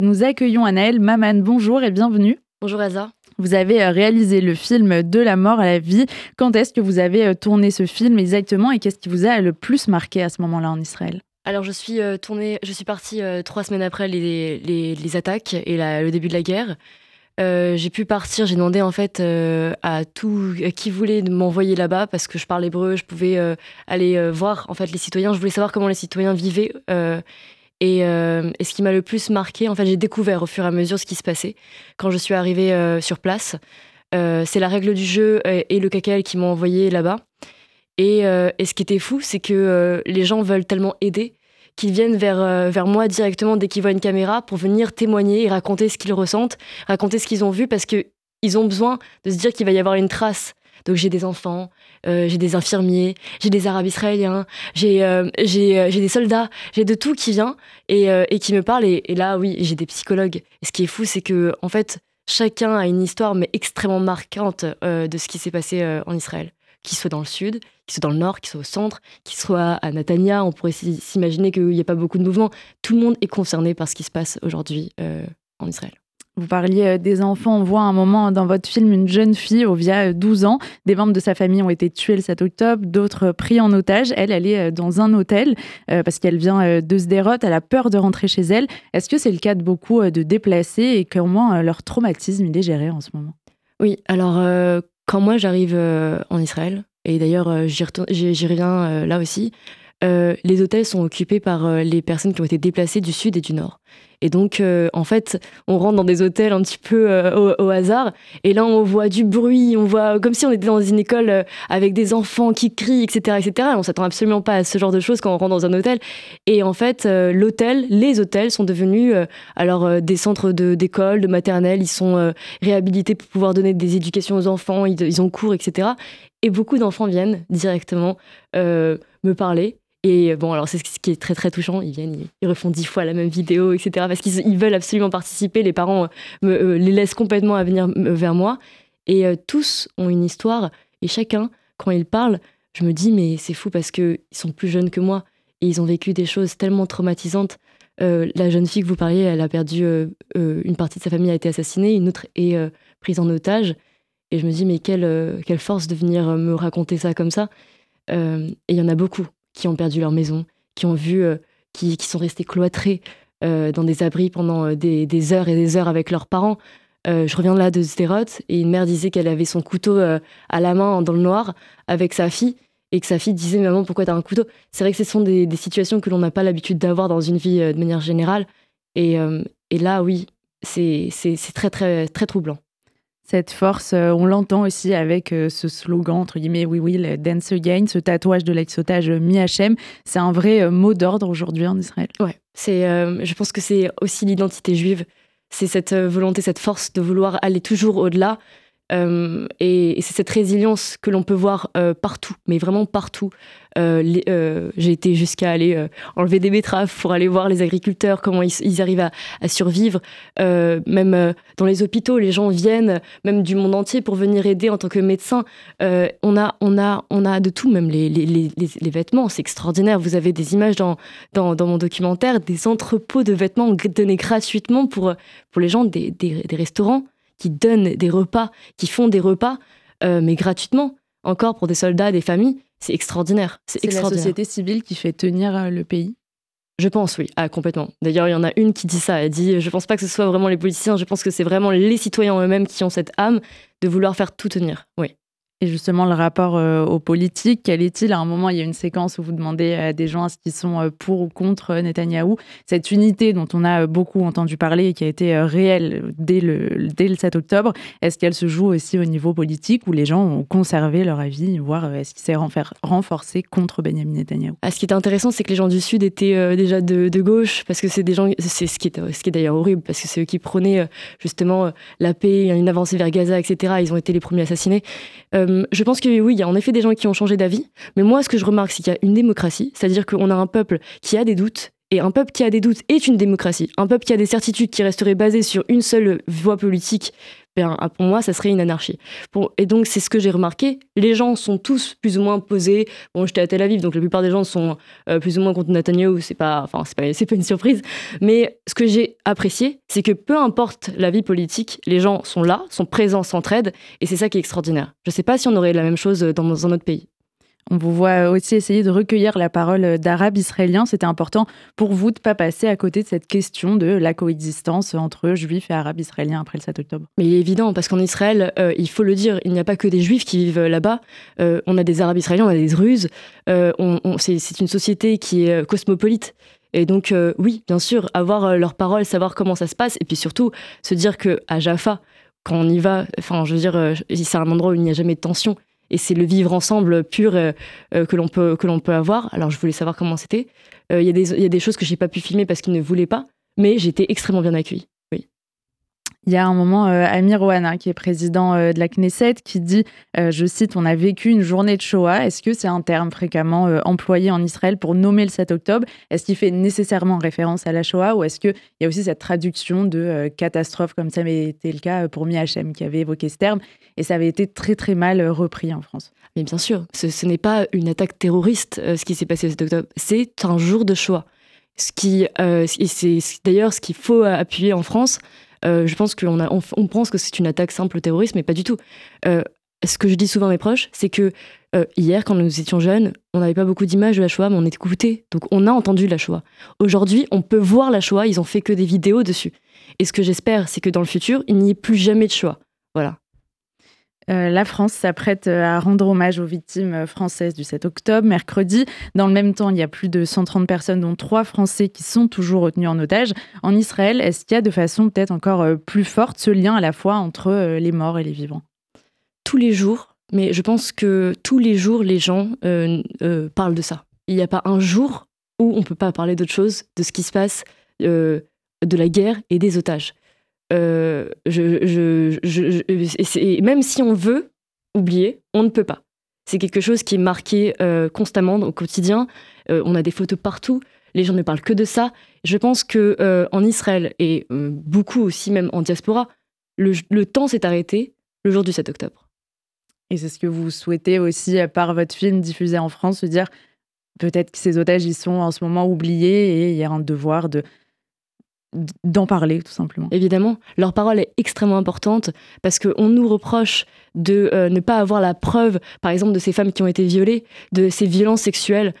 Nous accueillons Anaël Maman. Bonjour et bienvenue. Bonjour Aza. Vous avez euh, réalisé le film De la mort à la vie. Quand est-ce que vous avez euh, tourné ce film exactement et qu'est-ce qui vous a le plus marqué à ce moment-là en Israël? Alors je suis euh, tournée, je suis partie trois semaines après les, les, attaques et le début de la guerre. j'ai pu partir, j'ai demandé en fait à tout qui voulait m'envoyer là-bas parce que je parle hébreu, je pouvais aller voir en fait les citoyens. Je voulais savoir comment les citoyens vivaient euh, et, ce qui m'a le plus marqué, en fait, j'ai découvert au fur et à mesure ce qui se passait quand je suis arrivée euh, sur place. Euh, c'est la règle du jeu et le KKL qui m'ont envoyé là-bas. Et, ce qui était fou, c'est que les gens veulent tellement aider qu'ils viennent vers, vers moi directement dès qu'ils voient une caméra pour venir témoigner et raconter ce qu'ils ressentent, raconter ce qu'ils ont vu, parce qu'ils ont besoin de se dire qu'il va y avoir une trace donc j'ai des enfants, euh, j'ai des infirmiers, j'ai des Arabes israéliens, j'ai euh, euh, des soldats, j'ai de tout qui vient et, et qui me parle. Et, là, oui, j'ai des psychologues. Et ce qui est fou, c'est que en fait, chacun a une histoire, mais extrêmement marquante de ce qui s'est passé en Israël. Qu'il soit dans le sud, qu'il soit dans le nord, qu'il soit au centre, qu'il soit à Natania, on pourrait s'imaginer qu'il n'y a pas beaucoup de mouvements. Tout le monde est concerné par ce qui se passe aujourd'hui en Israël. Vous parliez euh, des enfants. On voit un moment dans votre film une jeune fille, Ovia, 12 ans. Des membres de sa famille ont été tués le 7 octobre, d'autres pris en otage. Elle, elle est euh, dans un hôtel euh, parce qu'elle vient de Sderot. Elle a peur de rentrer chez elle. Est-ce que c'est le cas de beaucoup de déplacés et comment leur traumatisme est géré en ce moment? Oui, alors quand moi j'arrive en Israël, et d'ailleurs j'y reviens là aussi, les hôtels sont occupés par les personnes qui ont été déplacées du sud et du nord. Et donc, euh, en fait, on rentre dans des hôtels un petit peu euh, au, hasard. Et là, on voit du bruit, on voit comme si on était dans une école euh, avec des enfants qui crient, etc., etc. on s'attend absolument pas à ce genre de choses quand on rentre dans un hôtel. Et en fait, l'hôtel, les hôtels sont devenus alors des centres d'école, de, maternelle. Ils sont réhabilités pour pouvoir donner des éducations aux enfants. Ils, ils ont cours, etc. Et beaucoup d'enfants viennent directement me parler et bon, alors c'est ce qui est très très touchant. Ils viennent, ils, refont dix fois la même vidéo, etc. Parce qu'ils veulent absolument participer. Les parents euh, me, euh, les laissent complètement à venir vers moi. Et euh, tous ont une histoire. Et chacun, quand ils parlent, je me dis, mais c'est fou parce qu'ils sont plus jeunes que moi. Et ils ont vécu des choses tellement traumatisantes. la jeune fille que vous parliez, elle a perdu une partie de sa famille, a été assassinée, une autre est prise en otage. Et je me dis, mais quelle, quelle force de venir me raconter ça comme ça. et il y en a beaucoup qui ont perdu leur maison, qui ont vu, euh, qui, sont restés cloîtrés euh, dans des abris pendant euh, des, heures et des heures avec leurs parents. je reviens de là de Sderot et une mère disait qu'elle avait son couteau à la main dans le noir avec sa fille et que sa fille disait maman pourquoi t'as un couteau? C'est vrai que ce sont des, situations que l'on n'a pas l'habitude d'avoir dans une vie de manière générale et, et là oui c'est très très très troublant cette force, euh, on l'entend aussi avec euh, ce slogan, entre guillemets, oui, le Dance Again, ce tatouage de l'ex-otage Mi-Hachem. C'est un vrai euh, mot d'ordre aujourd'hui en Israël. Ouais, c'est, je pense que c'est aussi l'identité juive. C'est cette volonté, cette force de vouloir aller toujours au-delà, euh, et, c'est cette résilience que l'on peut voir euh, partout, mais vraiment partout. Euh, j'ai été jusqu'à aller enlever des betteraves pour aller voir les agriculteurs, comment ils, arrivent à, survivre. même dans les hôpitaux, les gens viennent, même du monde entier, pour venir aider en tant que médecin. on, a, on, a, on a de tout, même les, vêtements, c'est extraordinaire. Vous avez des images dans, mon documentaire, des entrepôts de vêtements donnés gratuitement pour, pour les gens des, restaurants qui donnent des repas, qui font des repas, euh, mais gratuitement, encore pour des soldats, des familles. C'est extraordinaire. C'est la société civile qui fait tenir euh, le pays? Je pense, oui, ah, complètement. D'ailleurs, il y en a une qui dit ça. Elle dit Je pense pas que ce soit vraiment les politiciens, je pense que c'est vraiment les citoyens eux-mêmes qui ont cette âme de vouloir faire tout tenir. Oui. Et justement, le rapport euh, aux politiques, quel est-il? À un moment, il y a une séquence où vous demandez à des gens qu'ils sont euh, pour ou contre euh, Netanyahou. Cette unité dont on a beaucoup entendu parler et qui a été réelle dès le, dès le 7 octobre, est-ce qu'elle se joue aussi au niveau politique où les gens ont conservé leur avis, voire est-ce qu'il s'est renforcé contre Benjamin Netanyahou ah, Ce qui est intéressant, c'est que les gens du Sud étaient déjà de, gauche, parce que c'est des gens, c'est ce qui est, ce d'ailleurs horrible, parce que c'est eux qui prônaient justement la paix, une avancée vers Gaza, etc. Ils ont été les premiers assassinés. Euh, je pense que oui, il y a en effet des gens qui ont changé d'avis, mais moi, ce que je remarque, c'est qu'il y a une démocratie, c'est-à-dire qu'on a un peuple qui a des doutes Et un peuple qui a des doutes est une démocratie. Un peuple qui a des certitudes qui resterait basé sur une seule voie politique ben, pour moi, ça serait une anarchie. et donc, c'est ce que j'ai remarqué. Les gens sont tous plus ou moins posés. Bon, j'étais à Tel Aviv, donc la plupart des gens sont euh, plus ou moins contre Netanyahu. C'est pas, enfin, c'est pas, pas une surprise. Mais ce que j'ai apprécié, c'est que peu importe la vie politique, les gens sont là, sont présents, s'entraident, et c'est ça qui est extraordinaire. Je sais pas si on aurait la même chose dans un autre pays. On vous voit aussi essayer de recueillir la parole d'Arabes israéliens. C'était important pour vous de ne pas passer à côté de cette question de la coexistence entre juifs et arabes israéliens après le 7 octobre. Mais il est évident, parce qu'en Israël, euh, il faut le dire, il n'y a pas que des juifs qui vivent là-bas. Euh, on a des arabes israéliens, on a des. Euh, c'est une société qui est cosmopolite. Et donc, oui, bien sûr, avoir leur parole, savoir comment ça se passe, et puis surtout se dire que à Jaffa, quand on y va, enfin, je veux dire, c'est un endroit où il n'y a jamais de tension et c'est le vivre ensemble pur euh, euh, que l'on peut que l'on peut avoir. Alors je voulais savoir comment c'était. Euh, il y, y, a des choses que j'ai pas pu filmer parce qu'ils ne voulaient pas, mais j'étais extrêmement bien accueillie. Il y a un moment, euh, Amir Ouana, qui est président euh, de la Knesset, qui dit, euh, je cite, on a vécu une journée de Shoah. Est-ce que c'est un terme fréquemment employé en Israël pour nommer le 7 octobre? Est-ce qu'il fait nécessairement référence à la Shoah ou est-ce qu'il y a aussi cette traduction de catastrophe comme ça avait été le cas pour Miachem qui avait évoqué ce terme? Et ça avait été très très mal repris en France Mais bien sûr, ce, n'est pas une attaque terroriste ce qui s'est passé le 7 octobre, c'est un jour de Shoah. Ce qui, c'est d'ailleurs ce qu'il faut appuyer en France. Euh, je pense qu'on on, pense que c'est une attaque simple au terrorisme, mais pas du tout. Euh, ce que je dis souvent à mes proches, c'est que euh, hier, quand nous étions jeunes, on n'avait pas beaucoup d'images de la Shoah, mais on écoutait. Donc on a entendu la Shoah. Aujourd'hui, on peut voir la Shoah, ils ont fait que des vidéos dessus. Et ce que j'espère, c'est que dans le futur, il n'y ait plus jamais de Shoah. Voilà. Euh, la France s'apprête euh, à rendre hommage aux victimes euh, françaises du 7 octobre, mercredi. Dans le même temps, il y a plus de 130 personnes, dont trois Français, qui sont toujours retenus en otage. En Israël, est-ce qu'il y a de façon peut-être encore plus forte ce lien à la fois entre les morts et les vivants? Tous les jours, mais je pense que tous les jours, les gens parlent de ça. Il n'y a pas un jour où on ne peut pas parler d'autre chose, de ce qui se passe, de la guerre et des otages. Euh, je, même si on veut oublier, on ne peut pas. C'est quelque chose qui est marqué euh, constamment au quotidien. Euh, on a des photos partout. Les gens ne parlent que de ça. Je pense que en Israël et beaucoup aussi même en diaspora, le, temps s'est arrêté le jour du 7 octobre. Et c'est ce que vous souhaitez aussi par votre film diffusé en France, se dire peut-être que ces otages ils sont en ce moment oubliés et il y a un devoir de d'en parler tout simplement. Évidemment, leur parole est extrêmement importante parce qu'on nous reproche de euh, ne pas avoir la preuve, par exemple, de ces femmes qui ont été violées, de ces violences sexuelles.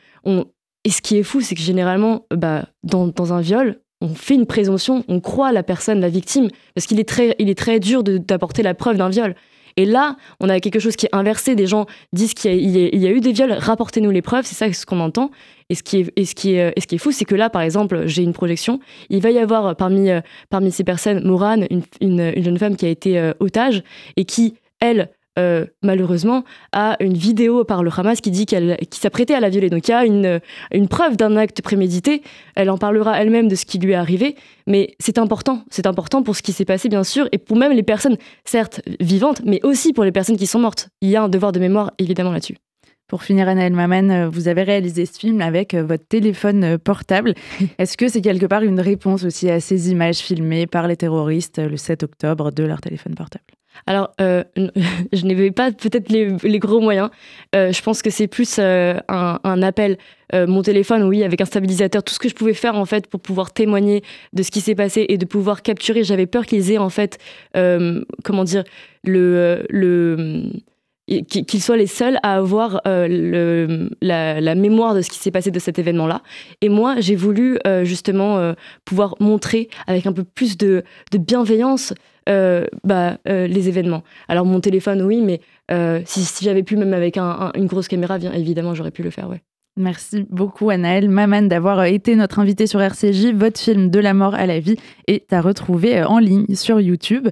Et ce qui est fou, c'est que généralement, bah, dans, un viol, on fait une présomption, on croit la personne, la victime, parce qu'il est est très dur d'apporter la preuve d'un viol. Et là, on a quelque chose qui est inversé. Des gens disent qu'il y, a eu des viols, rapportez-nous les preuves, c'est ça ce qu'on entend. Et ce qui est, fou, c'est que là, par exemple, j'ai une projection. Il va y avoir parmi, euh, ces personnes, Mourane, une, jeune femme qui a été euh, otage et qui, elle, euh, malheureusement, a une vidéo par le Hamas qui dit qu'elle qui s'apprêtait à la violer. Donc il y a une, une preuve d'un acte prémédité. Elle en parlera elle-même de ce qui lui est arrivé. Mais c'est important. C'est important pour ce qui s'est passé, bien sûr, et pour même les personnes, certes, vivantes, mais aussi pour les personnes qui sont mortes. Il y a un devoir de mémoire, évidemment, là-dessus. Pour finir, Anaël Maman, euh, vous avez réalisé ce film avec euh, votre téléphone portable. Est-ce que c'est quelque part une réponse aussi à ces images filmées par les terroristes le 7 octobre de leur téléphone portable? Alors, euh, je n'avais pas peut-être les, gros moyens. Euh, je pense que c'est plus euh, un, appel. mon téléphone, oui, avec un stabilisateur, tout ce que je pouvais faire en fait pour pouvoir témoigner de ce qui s'est passé et de pouvoir capturer. J'avais peur qu'ils aient en fait, comment dire, le, le qu'ils soient les seuls à avoir le, la, mémoire de ce qui s'est passé de cet événement-là. Et moi, j'ai voulu justement pouvoir montrer avec un peu plus de, bienveillance euh, bah, euh, les événements. Alors mon téléphone, oui, mais euh, si, j'avais pu, même avec une grosse caméra, bien évidemment, j'aurais pu le faire, ouais. Merci beaucoup Anaël Maman d'avoir été notre invitée sur RCJ. Votre film De la mort à la vie est à retrouver en ligne sur YouTube.